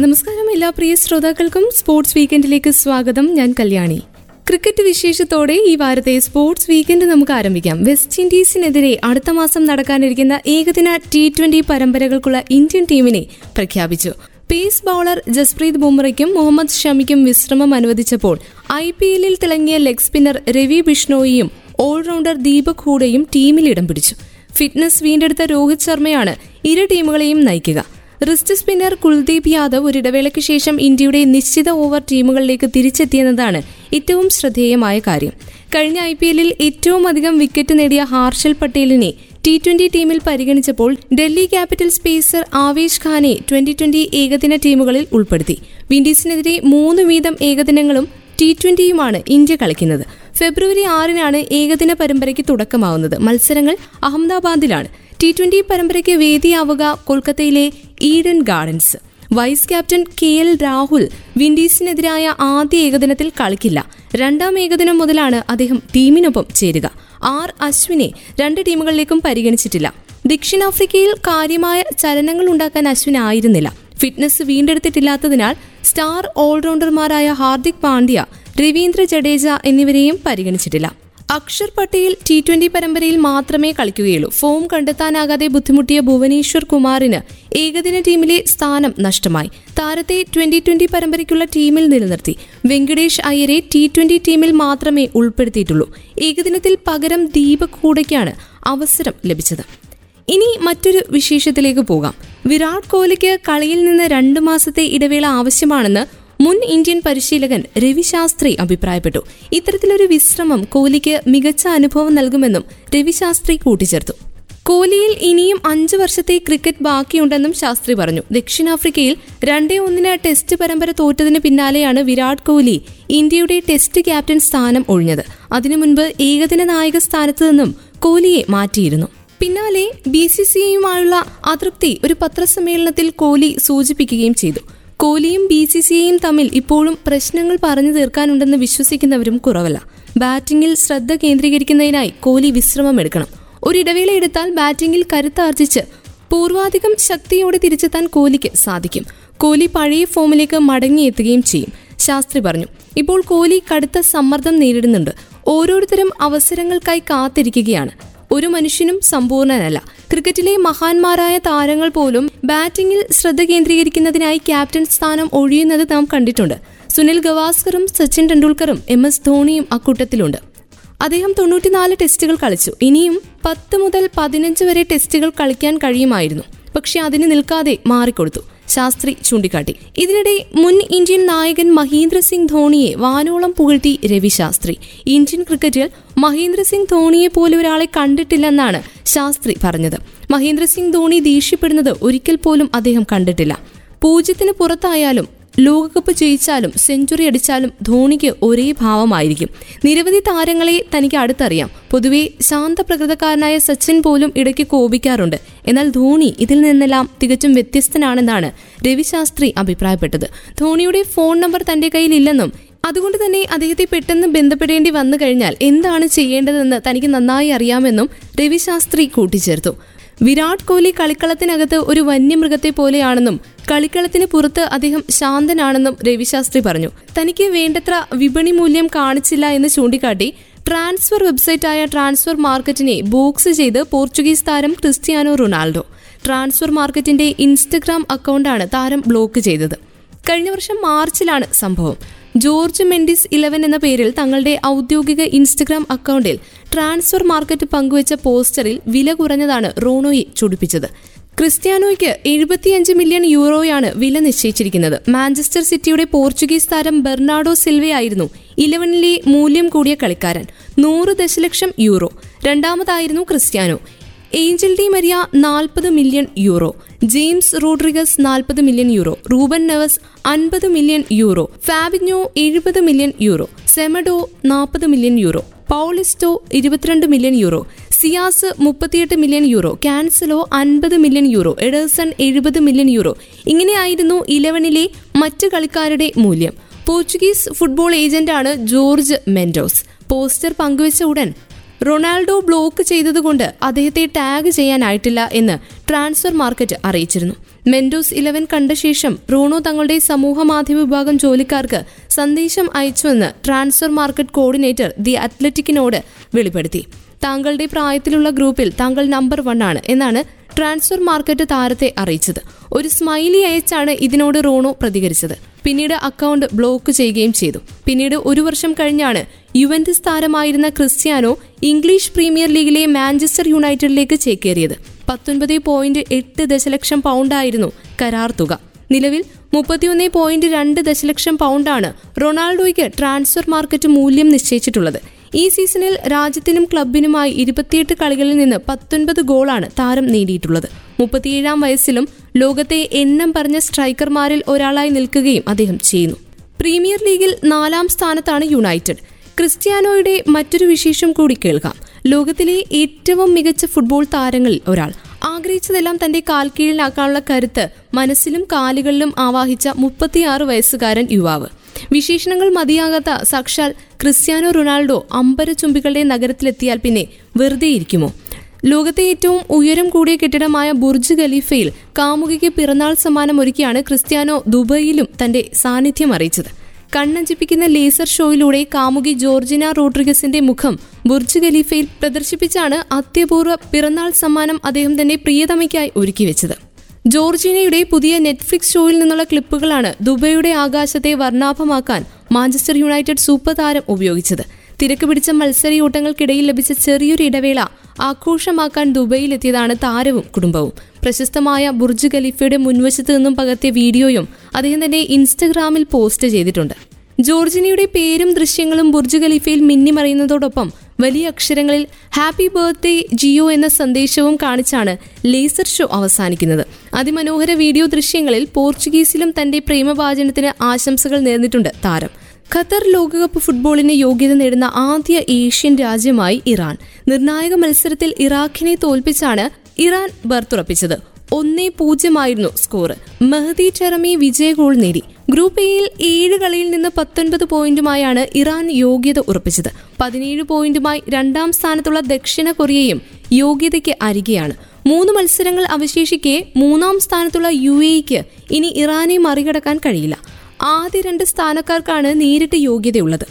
നമസ്കാരം എല്ലാ പ്രിയ ശ്രോതാക്കൾക്കും സ്പോർട്സ് വീക്കെൻഡിലേക്ക് സ്വാഗതം. ഞാൻ കല്യാണി. ക്രിക്കറ്റ് വിശേഷത്തോടെ ഈ വാരത്തെ സ്പോർട്സ് വീക്കെൻഡ് നമുക്ക് ആരംഭിക്കാം. വെസ്റ്റ് ഇൻഡീസിനെതിരെ അടുത്ത മാസം നടക്കാനിരിക്കുന്ന ഏകദിന ടി ട്വന്റി പരമ്പരകൾക്കുള്ള ഇന്ത്യൻ ടീമിനെ പ്രഖ്യാപിച്ചു. പേസ് ബൌളർ ജസ്പ്രീത് ബുംറയ്ക്കും മുഹമ്മദ് ഷമിക്കും വിശ്രമം അനുവദിച്ചപ്പോൾ ഐ പി എല്ലിൽ തിളങ്ങിയ ലെഗ് സ്പിന്നർ രവി ബിഷ്ണോയിയും ഓൾറൗണ്ടർ ദീപക് ഹൂഡയും ടീമിൽ ഇടം പിടിച്ചു. ഫിറ്റ്നസ് വീണ്ടെടുത്ത രോഹിത് ശർമ്മയാണ് ഇരു ടീമുകളെയും നയിക്കുക. റിസ്റ്റ് സ്പിന്നർ കുൽദീപ് യാദവ് ഒരിടവേളയ്ക്ക് ശേഷം ഇന്ത്യയുടെ നിശ്ചിത ഓവർ ടീമുകളിലേക്ക് തിരിച്ചെത്തിയെന്നതാണ് ഏറ്റവും ശ്രദ്ധേയമായ കാര്യം. കഴിഞ്ഞ ഐ പി എല്ലിൽ ഏറ്റവും അധികം വിക്കറ്റ് നേടിയ ഹാർഷൽ പട്ടേലിനെ ടി ട്വന്റി ടീമിൽ പരിഗണിച്ചപ്പോൾ ഡൽഹി ക്യാപിറ്റൽ പേസർ ആവേശ് ഖാനെ ട്വന്റി ട്വന്റി ഏകദിന ടീമുകളിൽ ഉൾപ്പെടുത്തി. വിൻഡീസിനെതിരെ മൂന്ന് വീതം ഏകദിനങ്ങളും ടി ട്വന്റിയുമാണ് ഇന്ത്യ കളിക്കുന്നത്. ഫെബ്രുവരി ആറിനാണ് ഏകദിന പരമ്പരയ്ക്ക് തുടക്കമാവുന്നത്. മത്സരങ്ങൾ അഹമ്മദാബാദിലാണ്. ടി ട്വന്റി പരമ്പരയ്ക്ക് വേദിയാവുക കൊൽക്കത്തയിലെ Eden Gardens vice captain K L Rahul വിൻഡീസിനെതിരായ ആദ്യ ഏകദിനത്തിൽ കളിക്കില്ല. രണ്ടാം ഏകദിനം മുതലാണ് അദ്ദേഹം ടീമിനൊപ്പം ചേരുക. ആർ അശ്വിനെ രണ്ട് ടീമുകളിലേക്കും പരിഗണിച്ചിട്ടില്ല. ദക്ഷിണാഫ്രിക്കയിൽ കാര്യമായ ചലനങ്ങൾ ഉണ്ടാക്കാൻ അശ്വിൻ ആയിരുന്നില്ല. ഫിറ്റ്നസ് വീണ്ടെടുത്തിട്ടില്ലാത്തതിനാൽ സ്റ്റാർ ഓൾറൗണ്ടർമാരായ ഹാർദിക് പാണ്ഡ്യ രവീന്ദ്ര ജഡേജ എന്നിവരെയും പരിഗണിച്ചിട്ടില്ല. അക്ഷർ പട്ടേൽ ടി ട്വന്റി പരമ്പരയിൽ മാത്രമേ കളിക്കുകയുള്ളൂ. ഫോം കണ്ടെത്താനാകാതെ ബുദ്ധിമുട്ടിയ ഭുവനേശ്വർ കുമാറിന് ഏകദിന ടീമിലെ സ്ഥാനം നഷ്ടമായി. താരത്തെ ട്വന്റി ട്വന്റി പരമ്പരയ്ക്കുള്ള ടീമിൽ നിലനിർത്തി. വെങ്കടേഷ് അയ്യരെ ടി ട്വന്റി ടീമിൽ മാത്രമേ ഉൾപ്പെടുത്തിയിട്ടുള്ളൂ. ഏകദിനത്തിൽ പകരം ദീപക് കൂടയ്ക്കാണ് അവസരം ലഭിച്ചത്. ഇനി മറ്റൊരു വിശേഷത്തിലേക്ക് പോകാം. വിരാട് കോഹ്ലിക്ക് കളിയിൽ നിന്ന് രണ്ടു മാസത്തെ ഇടവേള ആവശ്യമാണെന്ന് മുൻ ഇന്ത്യൻ പരിശീലകൻ രവിശാസ്ത്രി അഭിപ്രായപ്പെട്ടു. ഇത്തരത്തിലൊരു വിശ്രമം കോഹ്ലിക്ക് മികച്ച അനുഭവം നൽകുമെന്നും രവിശാസ്ത്രി കൂട്ടിച്ചേർത്തു. കോഹ്ലിയിൽ ഇനിയും അഞ്ചു വർഷത്തെ ക്രിക്കറ്റ് ബാക്കിയുണ്ടെന്നും ശാസ്ത്രി പറഞ്ഞു. ദക്ഷിണാഫ്രിക്കയിൽ രണ്ടേ ഒന്നിന് ടെസ്റ്റ് പരമ്പര തോറ്റതിന് പിന്നാലെയാണ് വിരാട് കോഹ്ലി ഇന്ത്യയുടെ ടെസ്റ്റ് ക്യാപ്റ്റൻ സ്ഥാനം ഒഴിഞ്ഞത്. അതിനു മുൻപ് ഏകദിന നായക സ്ഥാനത്ത് നിന്നും കോഹ്ലിയെ മാറ്റിയിരുന്നു. പിന്നാലെ ബി സി സിയുമായുള്ള അതൃപ്തി ഒരു പത്രസമ്മേളനത്തിൽ കോഹ്ലി സൂചിപ്പിക്കുകയും ചെയ്തു. കോഹ്ലിയും ബി സി സി ഐയും തമ്മിൽ ഇപ്പോഴും പ്രശ്നങ്ങൾ പറഞ്ഞു തീർക്കാനുണ്ടെന്ന് വിശ്വസിക്കുന്നവരും കുറവല്ല. ബാറ്റിംഗിൽ ശ്രദ്ധ കേന്ദ്രീകരിക്കുന്നതിനായി കോഹ്ലി വിശ്രമം എടുക്കണം ഒരിടവേള എടുത്താൽ ബാറ്റിംഗിൽ കരുത്താർജിച്ച് പൂർവാധികം ശക്തിയോടെ തിരിച്ചെത്താൻ കോഹ്ലിക്ക് സാധിക്കും. കോഹ്ലി പഴയ ഫോമിലേക്ക് മടങ്ങിയെത്തുകയും ചെയ്യും. ശാസ്ത്രി പറഞ്ഞു ഇപ്പോൾ കോഹ്ലി കടുത്ത സമ്മർദ്ദം നേരിടുന്നുണ്ട്. ഓരോരുത്തരും അവസരങ്ങൾക്കായി കാത്തിരിക്കുകയാണ്. ഒരു മനുഷ്യനും സമ്പൂർണനല്ല ക്രിക്കറ്റിലെ മഹാന്മാരായ താരങ്ങൾ പോലും ബാറ്റിംഗിൽ ശ്രദ്ധ കേന്ദ്രീകരിക്കുന്നതിനായി ക്യാപ്റ്റൻ സ്ഥാനം ഒഴിയുന്നത് നാം കണ്ടിട്ടുണ്ട്. സുനിൽ ഗവാസ്കറും സച്ചിൻ ടെണ്ടുൽക്കറും എം എസ് ധോണിയും അക്കൂട്ടത്തിലുണ്ട്. അദ്ദേഹം തൊണ്ണൂറ്റിനാല് ടെസ്റ്റുകൾ കളിച്ചു. ഇനിയും പത്ത് മുതൽ പതിനഞ്ച് വരെ ടെസ്റ്റുകൾ കളിക്കാൻ കഴിയുമായിരുന്നു. പക്ഷെ അതിന് നിൽക്കാതെ മാറിക്കൊടുത്തു. ശാസ്ത്രി ചൂണ്ടിക്കാട്ടി. ഇതിനിടെ മുൻ ഇന്ത്യൻ നായകൻ മഹീന്ദ്ര സിംഗ് ധോണിയെ വാനോളം പുകഴ്ത്തി രവി ശാസ്ത്രി. ഇന്ത്യൻ ക്രിക്കറ്റിൽ മഹീന്ദ്ര സിംഗ് ധോണിയെ പോലെ ഒരാളെ കണ്ടിട്ടില്ലെന്നാണ് ശാസ്ത്രി പറഞ്ഞത്. മഹീന്ദ്ര സിംഗ് ധോണി ദേഷ്യപ്പെടുന്നത് ഒരിക്കൽ പോലും അദ്ദേഹം കണ്ടിട്ടില്ല. പൂജ്യത്തിന് പുറത്തായാലും ലോകകപ്പ് ജയിച്ചാലും സെഞ്ചുറി അടിച്ചാലും ധോണിക്ക് ഒരേ ഭാവമായിരിക്കും. നിരവധി താരങ്ങളെ തനിക്ക് അടുത്തറിയാം. പൊതുവെ ശാന്തപ്രകൃതക്കാരനായ സച്ചിൻ പോലും ഇടയ്ക്ക് കോപിക്കാറുണ്ട്. എന്നാൽ ധോണി ഇതിൽ നിന്നെല്ലാം തികച്ചും വ്യത്യസ്തനാണെന്നാണ് രവിശാസ്ത്രി അഭിപ്രായപ്പെട്ടത്. ധോണിയുടെ ഫോൺ നമ്പർ തന്റെ കയ്യിലില്ലെന്നും അതുകൊണ്ട് തന്നെ അദ്ദേഹത്തെ പെട്ടെന്ന് ബന്ധപ്പെടേണ്ടി വന്നു കഴിഞ്ഞാൽ എന്താണ് ചെയ്യേണ്ടതെന്ന് തനിക്ക് നന്നായി അറിയാമെന്നും രവിശാസ്ത്രി കൂട്ടിച്ചേർത്തു. വിരാട് കോഹ്ലി കളിക്കളത്തിനകത്ത് ഒരു വന്യമൃഗത്തെ പോലെയാണെന്നും കളിക്കളത്തിന് പുറത്ത് അദ്ദേഹം ശാന്തനാണെന്നും രവിശാസ്ത്രി പറഞ്ഞു. തനിക്ക് വേണ്ടത്ര വിപണി മൂല്യം കാണിച്ചില്ല എന്ന് ചൂണ്ടിക്കാട്ടി ട്രാൻസ്ഫർ വെബ്സൈറ്റായ ട്രാൻസ്ഫർ മാർക്കറ്റിനെ ബോക്സ് ചെയ്ത് പോർച്ചുഗീസ് താരം ക്രിസ്ത്യാനോ റൊണാൾഡോ. ട്രാൻസ്ഫർ മാർക്കറ്റിന്റെ ഇൻസ്റ്റഗ്രാം അക്കൗണ്ടാണ് താരം ബ്ലോക്ക് ചെയ്തത്. കഴിഞ്ഞ വർഷം മാർച്ചിലാണ് സംഭവം. ജോർജ് മെൻഡിസ് ഇലവൻ എന്ന പേരിൽ തങ്ങളുടെ ഔദ്യോഗിക ഇൻസ്റ്റഗ്രാം അക്കൗണ്ടിൽ ട്രാൻസ്ഫർ മാർക്കറ്റ് പങ്കുവച്ച പോസ്റ്ററിൽ വില കുറഞ്ഞതാണ് റോണോയെ ചുടിപ്പിച്ചത്. ക്രിസ്ത്യാനോയ്ക്ക് എഴുപത്തിയഞ്ച് മില്യൺ യൂറോയാണ് വില നിശ്ചയിച്ചിരിക്കുന്നത്. മാഞ്ചസ്റ്റർ സിറ്റിയുടെ പോർച്ചുഗീസ് താരം ബെർണാഡോ സിൽവയായിരുന്നു ഇലവനിലെ മൂല്യം കൂടിയ കളിക്കാരൻ. നൂറ് ദശലക്ഷം യൂറോ. രണ്ടാമതായിരുന്നു ക്രിസ്ത്യാനോ. ഏഞ്ചൽ ഡി മരിയ നാൽപ്പത് മില്യൺ യൂറോ. ജെയിംസ് റോഡ്രിഗസ് നാൽപ്പത് മില്യൺ യൂറോ. റൂബൻ നെവസ് അൻപത് മില്യൺ യൂറോ. ഫാബിഞ്ഞോ എഴുപത് മില്യൺ യൂറോ. സെമഡോ നാൽപ്പത് മില്യൺ യൂറോ. പൗളിസ്റ്റോ ഇരുപത്തിരണ്ട് മില്യൺ യൂറോ. സിയാസ് മുപ്പത്തിയെട്ട് മില്യൺ യൂറോ കാൻസലോ അൻപത് മില്യൺ യൂറോ എഡേഴ്സൺ എഴുപത് മില്യൺ യൂറോ. ഇങ്ങനെയായിരുന്നു ഇലവനിലെ മറ്റ് കളിക്കാരുടെ മൂല്യം. പോർച്ചുഗീസ് ഫുട്ബോൾ ഏജന്റാണ് ജോർജ് മെൻഡോസ്. പോസ്റ്റർ പങ്കുവച്ച ഉടൻ റൊണാൾഡോ ബ്ലോക്ക് ചെയ്തതുകൊണ്ട് അദ്ദേഹത്തെ ടാഗ് ചെയ്യാനായിട്ടില്ല എന്ന് ട്രാൻസ്ഫർ മാർക്കറ്റ് അറിയിച്ചിരുന്നു. മെൻഡോസ് ഇലവൻ കണ്ട ശേഷം റോണോ തങ്ങളുടെ സമൂഹ മാധ്യമ വിഭാഗം ജോലിക്കാർക്ക് സന്ദേശം അയച്ചുവെന്ന് ട്രാൻസ്ഫർ മാർക്കറ്റ് കോർഡിനേറ്റർ ദി അത്ലറ്റിക്കിനോട് വെളിപ്പെടുത്തി. താങ്കളുടെ പ്രായത്തിലുള്ള ഗ്രൂപ്പിൽ താങ്കൾ നമ്പർ വൺ ആണ് എന്നാണ് ട്രാൻസ്ഫർ മാർക്കറ്റ് താരത്തെ അറിയിച്ചത്. ഒരു സ്മൈലി അയച്ചാണ് ഇതിനോട് റോണോ പ്രതികരിച്ചത്. പിന്നീട് അക്കൗണ്ട് ബ്ലോക്ക് ചെയ്യുകയും ചെയ്തു. പിന്നീട് ഒരു വർഷം കഴിഞ്ഞാണ് യുവന്റസ് താരമായിരുന്ന ക്രിസ്ത്യാനോ ഇംഗ്ലീഷ് പ്രീമിയർ ലീഗിലെ മാഞ്ചസ്റ്റർ യുണൈറ്റഡിലേക്ക് ചേക്കേറിയത്. പത്തൊൻപത് പോയിന്റ് എട്ട് ദശലക്ഷം പൗണ്ടായിരുന്നു കരാർ തുക. നിലവിൽ മുപ്പത്തിയൊന്ന് പോയിന്റ് രണ്ട് ദശലക്ഷം പൗണ്ടാണ് റൊണാൾഡോയ്ക്ക് ട്രാൻസ്ഫർ മാർക്കറ്റ് മൂല്യം നിശ്ചയിച്ചിട്ടുള്ളത്. ഈ സീസണിൽ രാജ്യത്തിനും ക്ലബിനുമായി ഇരുപത്തിയെട്ട് കളികളിൽ നിന്ന് പത്തൊൻപത് ഗോളാണ് താരം നേടിയിട്ടുള്ളത്. മുപ്പത്തിയേഴാം വയസ്സിലും ലോകത്തെ എണ്ണം പറഞ്ഞ സ്ട്രൈക്കർമാരിൽ ഒരാളായി നിൽക്കുകയും അദ്ദേഹം ചെയ്യുന്നു. പ്രീമിയർ ലീഗിൽ നാലാം സ്ഥാനത്താണ് യുണൈറ്റഡ്. ക്രിസ്ത്യാനോയുടെ മറ്റൊരു വിശേഷം കൂടി കേൾക്കാം. ലോകത്തിലെ ഏറ്റവും മികച്ച ഫുട്ബോൾ താരങ്ങളിൽ ഒരാൾ. ആഗ്രഹിച്ചതെല്ലാം തന്റെ കാൽക്കീഴിലാക്കാനുള്ള കരുത്ത് മനസ്സിലും കാലുകളിലും ആവാഹിച്ച മുപ്പത്തിയാറ് വയസ്സുകാരൻ യുവാവ്. വിശേഷണങ്ങൾ മതിയാകാത്ത സാക്ഷാൽ ക്രിസ്ത്യാനോ റൊണാൾഡോ അമ്പര ചുംബികളുടെ നഗരത്തിലെത്തിയാൽ പിന്നെ വെറുതെ ഇരിക്കുമോ ലോകത്തെ ഏറ്റവും ഉയരം കൂടിയ കെട്ടിടമായ ബുർജ് ഖലീഫയിൽ കാമുകിക്ക് പിറന്നാൾ സമ്മാനം ഒരുക്കിയാണ് ക്രിസ്ത്യാനോ ദുബൈയിലും തന്റെ സാന്നിധ്യം അറിയിച്ചത്. കണ്ണഞ്ചിപ്പിക്കുന്ന ലേസർ ഷോയിലൂടെ കാമുകി ജോർജിന റോഡ്രിഗസിന്റെ മുഖം ബുർജ് ഖലീഫയിൽ പ്രദർശിപ്പിച്ചാണ് അത്യപൂർവ പിറന്നാൾ സമ്മാനം അദ്ദേഹം തന്നെ പ്രിയതമയ്ക്കായി ഒരുക്കിവെച്ചത്. ജോർജീനയുടെ പുതിയ നെറ്റ്ഫ്ലിക്സ് ഷോയിൽ നിന്നുള്ള ക്ലിപ്പുകളാണ് ദുബൈയുടെ ആകാശത്തെ വർണാഭമാക്കാൻ മാഞ്ചസ്റ്റർ യുണൈറ്റഡ് സൂപ്പർ താരം ഉപയോഗിച്ചത്. തിരക്ക് പിടിച്ച മത്സരയോട്ടങ്ങൾക്കിടയിൽ ലഭിച്ച ചെറിയൊരു ഇടവേള ആഘോഷമാക്കാൻ ദുബൈയിലെത്തിയതാണ് താരവും കുടുംബവും. പ്രശസ്തമായ ബുർജ് ഖലീഫയുടെ മുൻവശത്ത് നിന്നും പകർത്തിയ വീഡിയോയും അദ്ദേഹം തന്നെ ഇൻസ്റ്റഗ്രാമിൽ പോസ്റ്റ് ചെയ്തിട്ടുണ്ട്. ജോർജിനിയുടെ പേരും ദൃശ്യങ്ങളും ബുർജ് ഖലീഫയിൽ മിന്നിമറിയുന്നതോടൊപ്പം വലിയ അക്ഷരങ്ങളിൽ ഹാപ്പി ബർത്ത്ഡേ ജിയോ എന്ന സന്ദേശവും കാണിച്ചാണ് ലേസർ ഷോ അവസാനിക്കുന്നത്. അതിമനോഹര വീഡിയോ ദൃശ്യങ്ങളിൽ പോർച്ചുഗീസിലും തന്റെ പ്രേമവാചനത്തിന് ആശംസകൾ നേർന്നിട്ടുണ്ട് താരം. ഖത്തർ ലോകകപ്പ് ഫുട്ബോളിന് യോഗ്യത നേടുന്ന ആദ്യ ഏഷ്യൻ രാജ്യമായി ഇറാൻ. നിർണായക മത്സരത്തിൽ ഇറാഖിനെ തോൽപ്പിച്ചാണ് ഇറാൻ ബർത്തുറപ്പിച്ചത്. ഒന്നേ പൂജ്യമായിരുന്നു സ്കോർ മെഹദി ചെറമി വിജയ ഗോൾ നേടി. ഗ്രൂപ്പ് എയിൽ ഏഴ് കളിയിൽ നിന്ന് പത്തൊൻപത് പോയിന്റുമായാണ് ഇറാൻ യോഗ്യത ഉറപ്പിച്ചത്. പതിനേഴ് പോയിന്റുമായി രണ്ടാം സ്ഥാനത്തുള്ള ദക്ഷിണ കൊറിയയും യോഗ്യതയ്ക്ക് അരികെയാണ്. മൂന്ന് മത്സരങ്ങൾ അവശേഷിക്കെ മൂന്നാം സ്ഥാനത്തുള്ള യു എക്ക് ഇനി ഇറാനെ മറികടക്കാൻ കഴിയില്ല. ആദ്യ രണ്ട് സ്ഥാനക്കാർക്കാണ് നേരിട്ട് യോഗ്യതയുള്ളത്.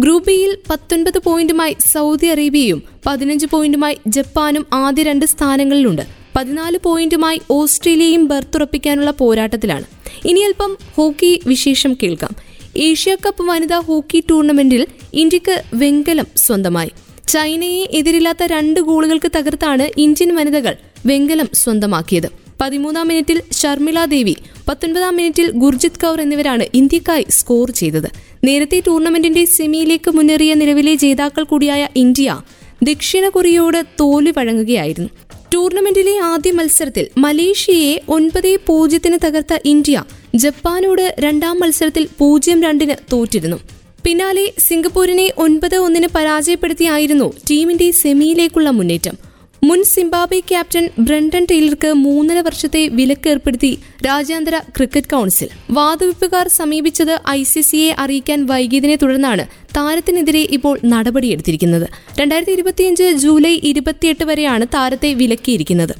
ഗ്രൂപ്പ് ബിയിൽ പത്തൊൻപത് പോയിന്റുമായി സൗദി അറേബ്യയും പതിനഞ്ച് പോയിന്റുമായി ജപ്പാനും ആദ്യ രണ്ട് സ്ഥാനങ്ങളിലുണ്ട്. പതിനാല് പോയിന്റുമായി ഓസ്ട്രേലിയയും ബർത്തുറപ്പിക്കാനുള്ള പോരാട്ടത്തിലാണ്. ഇനി അല്പം ഹോക്കി വിശേഷം കേൾക്കാം. ഏഷ്യ കപ്പ് വനിതാ ഹോക്കി ടൂർണമെന്റിൽ ഇന്ത്യയ്ക്ക് വെങ്കലം സ്വന്തമായി. ചൈനയെ എതിരില്ലാത്ത രണ്ട് ഗോളുകൾക്ക് തകർത്താണ് ഇന്ത്യൻ വനിതകൾ വെങ്കലം സ്വന്തമാക്കിയത്. പതിമൂന്നാം മിനിറ്റിൽ ഷർമിള ദേവി പത്തൊൻപതാം മിനിറ്റിൽ ഗുർജിത് കൗർ എന്നിവരാണ് ഇന്ത്യക്കായി സ്കോർ ചെയ്തത്. നേരത്തെ ടൂർണമെന്റിന്റെ സെമിയിലേക്ക് മുന്നേറിയ നിലവിലെ ജേതാക്കൾ കൂടിയായ ഇന്ത്യ ദക്ഷിണ കൊറിയയോട് തോൽവി വഴങ്ങുകയായിരുന്നു. ടൂർണമെന്റിലെ ആദ്യ മത്സരത്തിൽ മലേഷ്യയെ ഒൻപത് പൂജ്യത്തിന് തകർത്ത ഇന്ത്യ ജപ്പാനോട് രണ്ടാം മത്സരത്തിൽ പൂജ്യം രണ്ടിന് തോറ്റിരുന്നു. പിന്നാലെ സിംഗപ്പൂരിനെ ഒൻപത് ഒന്നിന് പരാജയപ്പെടുത്തിയായിരുന്നു ടീമിന്റെ സെമിയിലേക്കുള്ള മുന്നേറ്റം. മുൻ സിംബാബെ ക്യാപ്റ്റൻ ബ്രണ്ടൻ ടൈലർക്ക് മൂന്നര വർഷത്തെ വിലക്ക് ഏർപ്പെടുത്തി രാജ്യാന്തര ക്രിക്കറ്റ് കൌൺസിൽ. വാദവിപ്പുകാർ സമീപിച്ചത് ഐ സി സിയെ അറിയിക്കാൻ വൈകിയതിനെ തുടർന്നാണ് താരത്തിനെതിരെ ഇപ്പോൾ നടപടിയെടുത്തിരിക്കുന്നത്. രണ്ടായിരത്തി ഇരുപത്തിയഞ്ച് ജൂലൈ ഇരുപത്തിയെട്ട് വരെയാണ് താരത്തെ വിലക്കിയിരിക്കുന്നത്.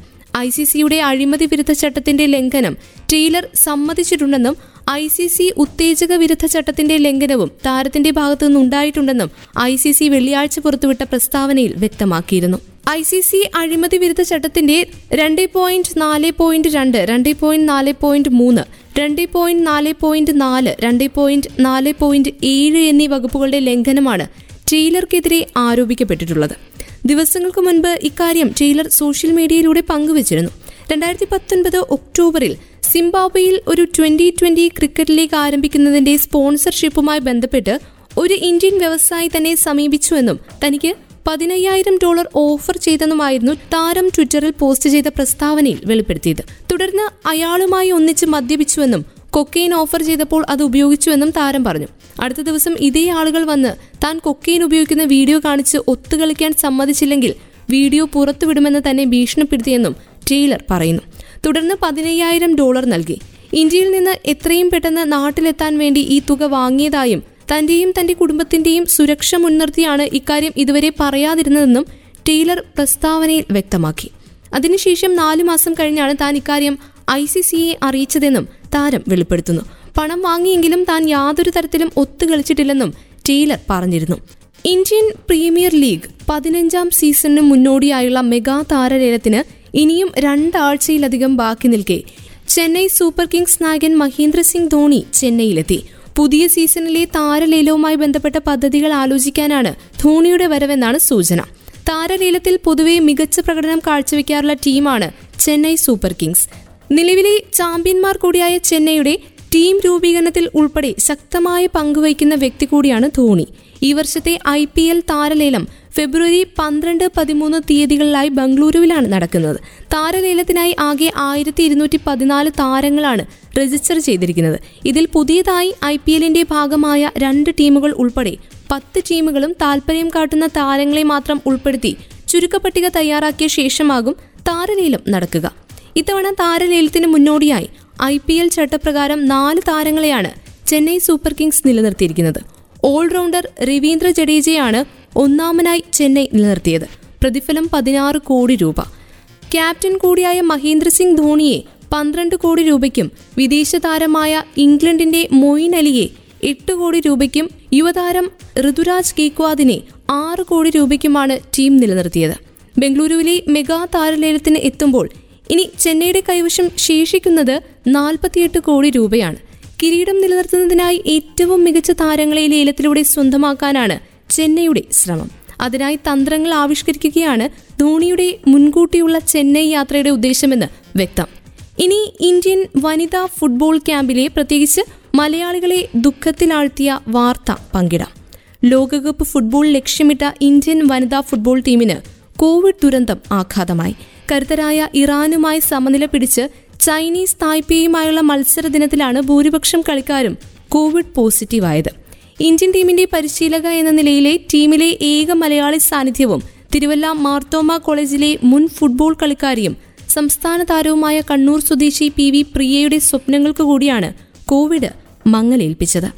ഐ സി സിയുടെ അഴിമതി വിരുദ്ധ ചട്ടത്തിന്റെ ലംഘനം ടെയ്ലർ സമ്മതിച്ചിട്ടുണ്ടെന്നും ഐ സി സി ഉത്തേജക വിരുദ്ധ ചട്ടത്തിന്റെ ലംഘനവും താരത്തിന്റെ ഭാഗത്തുനിന്നുണ്ടായിട്ടുണ്ടെന്നും ഐ സി സി വെള്ളിയാഴ്ച പുറത്തുവിട്ട പ്രസ്താവനയിൽ വ്യക്തമാക്കിയിരുന്നു. ഐ സി സി അഴിമതി വിരുദ്ധ ചട്ടത്തിന്റെ രണ്ട് പോയിന്റ് നാല് പോയിന്റ് രണ്ട് രണ്ട് പോയിന്റ് നാല് പോയിന്റ് മൂന്ന് രണ്ട് പോയിന്റ് നാല് പോയിന്റ് നാല് രണ്ട് പോയിന്റ് നാല് പോയിന്റ് ഏഴ് എന്നീ വകുപ്പുകളുടെ ലംഘനമാണ് ടെയ്ലർക്കെതിരെ ആരോപിക്കപ്പെട്ടിട്ടുള്ളത്. ദിവസങ്ങൾക്ക് മുൻപ് ഇക്കാര്യം ടെയ്ലർ സോഷ്യൽ മീഡിയയിലൂടെ പങ്കുവച്ചിരുന്നു. രണ്ടായിരത്തി പത്തൊൻപത് ഒക്ടോബറിൽ സിംബാബ്വെയിൽ ഒരു ട്വന്റി ട്വന്റി ക്രിക്കറ്റ് ലീഗ് ആരംഭിക്കുന്നതിന്റെ സ്പോൺസർഷിപ്പുമായി ബന്ധപ്പെട്ട് ഒരു ഇന്ത്യൻ വ്യവസായി തന്നെ സമീപിച്ചുവെന്നും തനിക്ക് പതിനയ്യായിരം ഡോളർ ഓഫർ ചെയ്തെന്നുമായിരുന്നു താരം ട്വിറ്ററിൽ പോസ്റ്റ് ചെയ്ത പ്രസ്താവനയിൽ വെളിപ്പെടുത്തിയത്. തുടർന്ന് അയാളുമായി ഒന്നിച്ച് മദ്യപിച്ചുവെന്നും കൊക്കെയിൻ ഓഫർ ചെയ്തപ്പോൾ അത് ഉപയോഗിച്ചുവെന്നും താരം പറഞ്ഞു. അടുത്ത ദിവസം ഇതേ ആളുകൾ വന്ന് താൻ കൊക്കെയിൻ ഉപയോഗിക്കുന്ന വീഡിയോ കാണിച്ച് ഒത്തുകളിക്കാൻ സമ്മതിച്ചില്ലെങ്കിൽ വീഡിയോ പുറത്തുവിടുമെന്ന് തന്നെ ഭീഷണിപ്പെടുത്തിയെന്നും ടെയ്ലർ പറയുന്നു. തുടർന്ന് പതിനയ്യായിരം ഡോളർ നൽകി. ഇന്ത്യയിൽ നിന്ന് എത്രയും പെട്ടെന്ന് നാട്ടിലെത്താൻ വേണ്ടി ഈ തുക വാങ്ങിയതായും തന്റെയും തന്റെ കുടുംബത്തിന്റെയും സുരക്ഷ മുൻനിർത്തിയാണ് ഇക്കാര്യം ഇതുവരെ പറയാതിരുന്നതെന്നും ടെയ്ലർ പ്രസ്താവനയിൽ വ്യക്തമാക്കി. അതിനുശേഷം നാലു മാസം കഴിഞ്ഞാണ് താൻ ഇക്കാര്യം ഐ സി സിയെ അറിയിച്ചതെന്നും താരം വെളിപ്പെടുത്തുന്നു. പണം വാങ്ങിയെങ്കിലും താൻ യാതൊരു തരത്തിലും ഒത്തുകളിച്ചിട്ടില്ലെന്നും ടെയ്ലർ പറഞ്ഞിരുന്നു. ഇന്ത്യൻ പ്രീമിയർ ലീഗ് പതിനഞ്ചാം സീസണിന് മുന്നോടിയായുള്ള മെഗാ താരലേലത്തിന് ഇനിയും രണ്ടാഴ്ചയിലധികം ബാക്കി നിൽക്കെ. ചെന്നൈ സൂപ്പർ കിങ്സ് നായകൻ മഹേന്ദ്ര സിംഗ് ധോണി ചെന്നൈയിലെത്തി. പുതിയ സീസണിലെ താരലീലവുമായി ബന്ധപ്പെട്ട പദ്ധതികൾ ആലോചിക്കാനാണ് ധോണിയുടെ വരവെന്നാണ് സൂചന. താരലീലത്തിൽ പൊതുവെ മികച്ച പ്രകടനം കാഴ്ചവെക്കാറുള്ള ടീമാണ് ചെന്നൈ സൂപ്പർ കിങ്സ്. നിലവിലെ ചാമ്പ്യന്മാർ കൂടിയായ ചെന്നൈയുടെ ടീം രൂപീകരണത്തിൽ ഉൾപ്പെടെ ശക്തമായ പങ്കുവയ്ക്കുന്ന വ്യക്തി കൂടിയാണ് ധോണി. ഈ വർഷത്തെ ഐ പി എൽ താരലേലം ഫെബ്രുവരി പന്ത്രണ്ട് പതിമൂന്ന് തീയതികളിലായി ബംഗളൂരുവിലാണ് നടക്കുന്നത്. താരലേലത്തിനായി ആകെ ആയിരത്തി ഇരുന്നൂറ്റി പതിനാല് താരങ്ങളാണ് രജിസ്റ്റർ ചെയ്തിരിക്കുന്നത്. ഇതിൽ പുതിയതായി ഐ പി എല്ലിന്റെ ഭാഗമായ രണ്ട് ടീമുകൾ ഉൾപ്പെടെ പത്ത് ടീമുകളും താൽപര്യം കാട്ടുന്ന താരങ്ങളെ മാത്രം ഉൾപ്പെടുത്തി ചുരുക്കപ്പട്ടിക തയ്യാറാക്കിയ ശേഷമാകും താരലേലം നടക്കുക. ഇത്തവണ താരലേലത്തിന് മുന്നോടിയായി ഐ പി എൽ ചട്ടപ്രകാരം നാല് താരങ്ങളെയാണ് ചെന്നൈ സൂപ്പർ കിങ്സ് നിലനിർത്തിയിരിക്കുന്നത്. ഓൾറൗണ്ടർ രവീന്ദ്ര ജഡേജയാണ് ഒന്നാമനായി ചെന്നൈ നിലനിർത്തിയത്. പ്രതിഫലം പതിനാറ് കോടി രൂപ. ക്യാപ്റ്റൻ കൂടിയായ മഹേന്ദ്ര സിംഗ് ധോണിയെ പന്ത്രണ്ട് കോടി രൂപയ്ക്കും വിദേശ താരമായ ഇംഗ്ലണ്ടിന്റെ മൊയിൻ അലിയെ എട്ട് കോടി രൂപയ്ക്കും യുവതാരം ഋതുരാജ് കേക്വാദിനെ ആറ് കോടി രൂപയ്ക്കുമാണ് ടീം നിലനിർത്തിയത്. ബംഗളൂരുവിലെ മെഗാ താരലേലത്തിന് എത്തുമ്പോൾ ഇനി ചെന്നൈയുടെ കൈവശം ശേഷിക്കുന്നത് നാൽപ്പത്തിയെട്ട് കോടി രൂപയാണ്. കിരീടം നിലനിർത്തുന്നതിനായി ഏറ്റവും മികച്ച താരങ്ങളെ ലേലത്തിലൂടെ സ്വന്തമാക്കാനാണ് ചെന്നൈയുടെ ശ്രമം. അതിനായി തന്ത്രങ്ങൾ ആവിഷ്കരിക്കുകയാണ് ധോണിയുടെ മുൻകൂട്ടിയുള്ള ചെന്നൈ യാത്രയുടെ ഉദ്ദേശമെന്ന് വ്യക്തം. ഇനി ഇന്ത്യൻ വനിതാ ഫുട്ബോൾ ക്യാമ്പിലെ പ്രത്യേകിച്ച് മലയാളികളെ ദുഃഖത്തിലാഴ്ത്തിയ വാർത്ത പങ്കിടാം. ലോകകപ്പ് ഫുട്ബോൾ ലക്ഷ്യമിട്ട ഇന്ത്യൻ വനിതാ ഫുട്ബോൾ ടീമിന് കോവിഡ് ദുരന്തം ആഘാതമായി. കരുത്തരായ ഇറാനുമായി സമനില പിടിച്ച് ചൈനീസ് തായ്പേയുമായുള്ള മത്സര ദിനത്തിലാണ് ഭൂരിപക്ഷം കളിക്കാരും കോവിഡ് പോസിറ്റീവായത്. ഇന്ത്യൻ ടീമിന്റെ പരിശീലക എന്ന നിലയിലെ ടീമിലെ ഏക മലയാളി സാന്നിധ്യവും തിരുവല്ല മാർത്തോമ കോളേജിലെ മുൻ ഫുട്ബോൾ കളിക്കാരിയും സംസ്ഥാന താരവുമായ കണ്ണൂർ സ്വദേശി പി വി പ്രിയയുടെ സ്വപ്നങ്ങൾക്ക് കൂടിയാണ് കോവിഡ് മങ്ങലേൽപ്പിച്ചത്.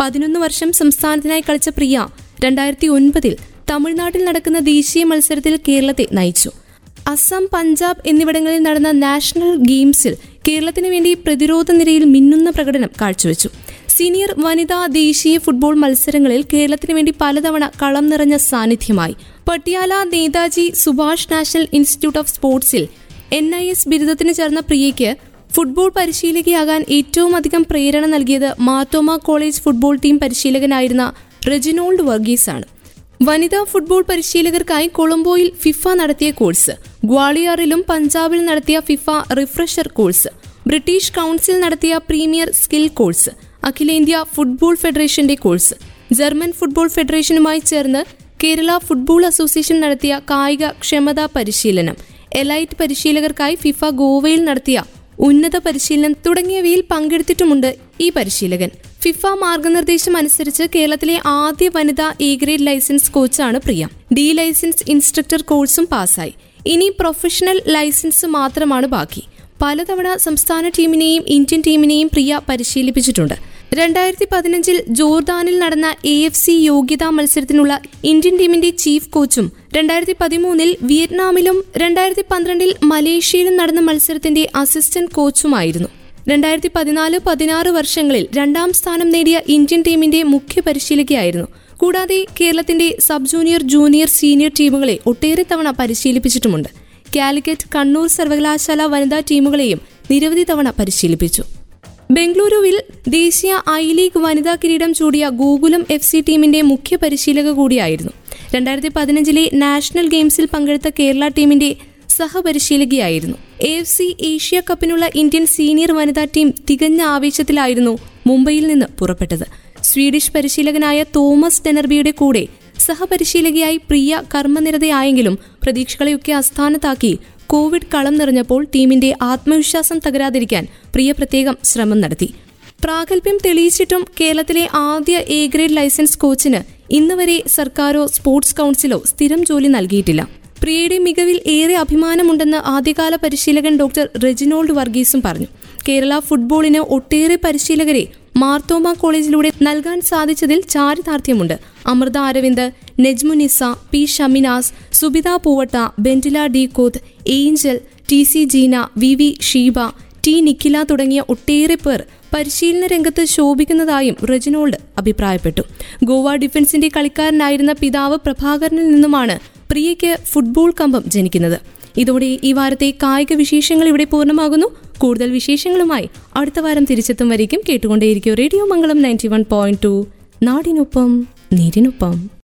പതിനൊന്ന് വർഷം സംസ്ഥാനത്തിനായി കളിച്ച പ്രിയ രണ്ടായിരത്തി ഒൻപതിൽ തമിഴ്നാട്ടിൽ നടക്കുന്ന ദേശീയ മത്സരത്തിൽ കേരളത്തെ നയിച്ചു. അസം പഞ്ചാബ് എന്നിവിടങ്ങളിൽ നടന്ന നാഷണൽ ഗെയിംസിൽ കേരളത്തിന് വേണ്ടി പ്രതിരോധ നിരയിൽ മിന്നുന്ന പ്രകടനം കാഴ്ചവെച്ചു. സീനിയർ വനിതാ ദേശീയ ഫുട്ബോൾ മത്സരങ്ങളിൽ കേരളത്തിന് വേണ്ടി പലതവണ കളം നിറഞ്ഞ സാന്നിധ്യമായി. Patiala Netaji Subhash National Institute of സ്പോർട്സിൽ എൻ ഐ എസ് ബിരുദത്തിന് ചേർന്ന പ്രിയയ്ക്ക് ഫുട്ബോൾ പരിശീലകയാകാൻ ഏറ്റവും അധികം പ്രേരണ നൽകിയത് മാത്തോമ കോളേജ് ഫുട്ബോൾ ടീം പരിശീലകനായിരുന്ന റെജിനോൾഡ് വർഗീസ് ആണ് വനിതാ ഫുട്ബോൾ പരിശീലകർക്കായി കൊളംബോയിൽ ഫിഫ നടത്തിയ കോഴ്സ് ഗ്വാളിയാറിലും പഞ്ചാബിൽ നടത്തിയ FIFA refresher course British Council നടത്തിയ പ്രീമിയർ സ്കിൽ കോഴ്സ് അഖിലേന്ത്യാ ഫുട്ബോൾ ഫെഡറേഷന്റെ കോഴ്സ്. ജർമ്മൻ ഫുട്ബോൾ ഫെഡറേഷനുമായി ചേർന്ന് കേരള ഫുട്ബോൾ അസോസിയേഷൻ നടത്തിയ കായിക ക്ഷമതാ പരിശീലനം എലൈറ്റ് പരിശീലകർക്കായി ഫിഫ ഗോവയിൽ നടത്തിയ ഉന്നത പരിശീലനം തുടങ്ങിയവയിൽ പങ്കെടുത്തിട്ടുമുണ്ട് ഈ പരിശീലകൻ. ഫിഫ മാർഗനിർദ്ദേശം അനുസരിച്ച് കേരളത്തിലെ ആദ്യ വനിതാ എ ഗ്രേഡ് ലൈസൻസ് കോച്ചാണ് പ്രിയ. ഡി ലൈസൻസ് ഇൻസ്ട്രക്ടർ കോഴ്സും പാസ്സായി. ഇനി പ്രൊഫഷണൽ ലൈസൻസ് മാത്രമാണ് ബാക്കി. പലതവണ സംസ്ഥാന ടീമിനെയും ഇന്ത്യൻ ടീമിനെയും പ്രിയ പരിശീലിപ്പിച്ചിട്ടുണ്ട്. രണ്ടായിരത്തി പതിനഞ്ചിൽ ജോർദാനിൽ നടന്ന എ എഫ് സി യോഗ്യതാ മത്സരത്തിനുള്ള ഇന്ത്യൻ ടീമിന്റെ ചീഫ് കോച്ചും രണ്ടായിരത്തി പതിമൂന്നിൽ വിയറ്റ്നാമിലും രണ്ടായിരത്തി പന്ത്രണ്ടിൽ മലേഷ്യയിലും നടന്ന മത്സരത്തിന്റെ അസിസ്റ്റന്റ് കോച്ചുമായിരുന്നു. രണ്ടായിരത്തി പതിനാല് പതിനാറ് വർഷങ്ങളിൽ രണ്ടാം സ്ഥാനം നേടിയ ഇന്ത്യൻ ടീമിന്റെ മുഖ്യ പരിശീലകയായിരുന്നു. കൂടാതെ കേരളത്തിന്റെ സബ് ജൂനിയർ ജൂനിയർ സീനിയർ ടീമുകളെ ഒട്ടേറെ തവണ പരിശീലിപ്പിച്ചിട്ടുമുണ്ട്. കാലിക്കറ്റ് കണ്ണൂർ സർവകലാശാല വനിതാ ടീമുകളെയും നിരവധി തവണ പരിശീലിപ്പിച്ചു. ബംഗളൂരുവിൽ ദേശീയ ഐ ലീഗ് വനിതാ കിരീടം ചൂടിയ ഗോകുലം എഫ് സി ടീമിന്റെ മുഖ്യ പരിശീലക കൂടിയായിരുന്നു. രണ്ടായിരത്തി പതിനഞ്ചിലെ നാഷണൽ ഗെയിംസിൽ പങ്കെടുത്ത കേരള ടീമിന്റെ സഹപരിശീലകയായിരുന്നു. എഫ് സി ഏഷ്യ കപ്പിനുള്ള ഇന്ത്യൻ സീനിയർ വനിതാ ടീം തികഞ്ഞ ആവേശത്തിലായിരുന്നു മുംബൈയിൽ നിന്ന് പുറപ്പെട്ടത്. സ്വീഡിഷ് പരിശീലകനായ തോമസ് ഡെനർബിയുടെ കൂടെ സഹപരിശീലകയായി പ്രിയ കർമ്മനിരതയായെങ്കിലും പ്രതീക്ഷകളെയൊക്കെ അസ്ഥാനത്താക്കി കോവിഡ് കളം നിറഞ്ഞപ്പോൾ ടീമിന്റെ ആത്മവിശ്വാസം തകരാതിരിക്കാൻ പ്രിയ പ്രത്യേകം ശ്രമം നടത്തി. പ്രാഗൽഭ്യം തെളിയിച്ചിട്ടും കേരളത്തിലെ ആദ്യ എ ഗ്രേഡ് ലൈസൻസ് കോച്ചിന് ഇന്നുവരെ സർക്കാരോ സ്പോർട്സ് കൗൺസിലോ സ്ഥിരം ജോലി നൽകിയിട്ടില്ല. പ്രിയയുടെ മികവിൽ ഏറെ അഭിമാനമുണ്ടെന്ന് ആദ്യകാല പരിശീലകൻ ഡോക്ടർ റെജിനോൾഡ് വർഗീസും പറഞ്ഞു. കേരള ഫുട്ബോളിന് ഒട്ടേറെ പരിശീലകരെ മാർത്തോമ കോളേജിലൂടെ നൽകാൻ സാധിച്ചതിൽ ചാരിതാർത്ഥ്യമുണ്ട്. Amrutha Aravind Nejmunisa P Shaminas Subitha Poovatta Bentila D Koth Angel T C Jeena V V Sheeba T Nikhila തുടങ്ങിയ ഒട്ടേറെ പേർ പരിശീലന രംഗത്ത് ശോഭിക്കുന്നതായും റെജിനോൾഡ് അഭിപ്രായപ്പെട്ടു. ഗോവ ഡിഫൻസിന്റെ കളിക്കാരനായിരുന്ന പിതാവ് പ്രഭാകരനിൽ നിന്നുമാണ് പ്രിയയ്ക്ക് ഫുട്ബോൾ കമ്പം ജനിക്കുന്നത്. ഇതോടെ ഈ വാരത്തെ കായിക വിശേഷങ്ങൾ ഇവിടെ പൂർണമാകുന്നു. കൂടുതൽ വിശേഷങ്ങളുമായി അടുത്ത വാരം തിരിച്ചെത്തും വരയ്ക്കും കേട്ടുകൊണ്ടേയിരിക്കും radio Mangalam ninety one point two നാടിനൊപ്പം നീരിനൊപ്പം.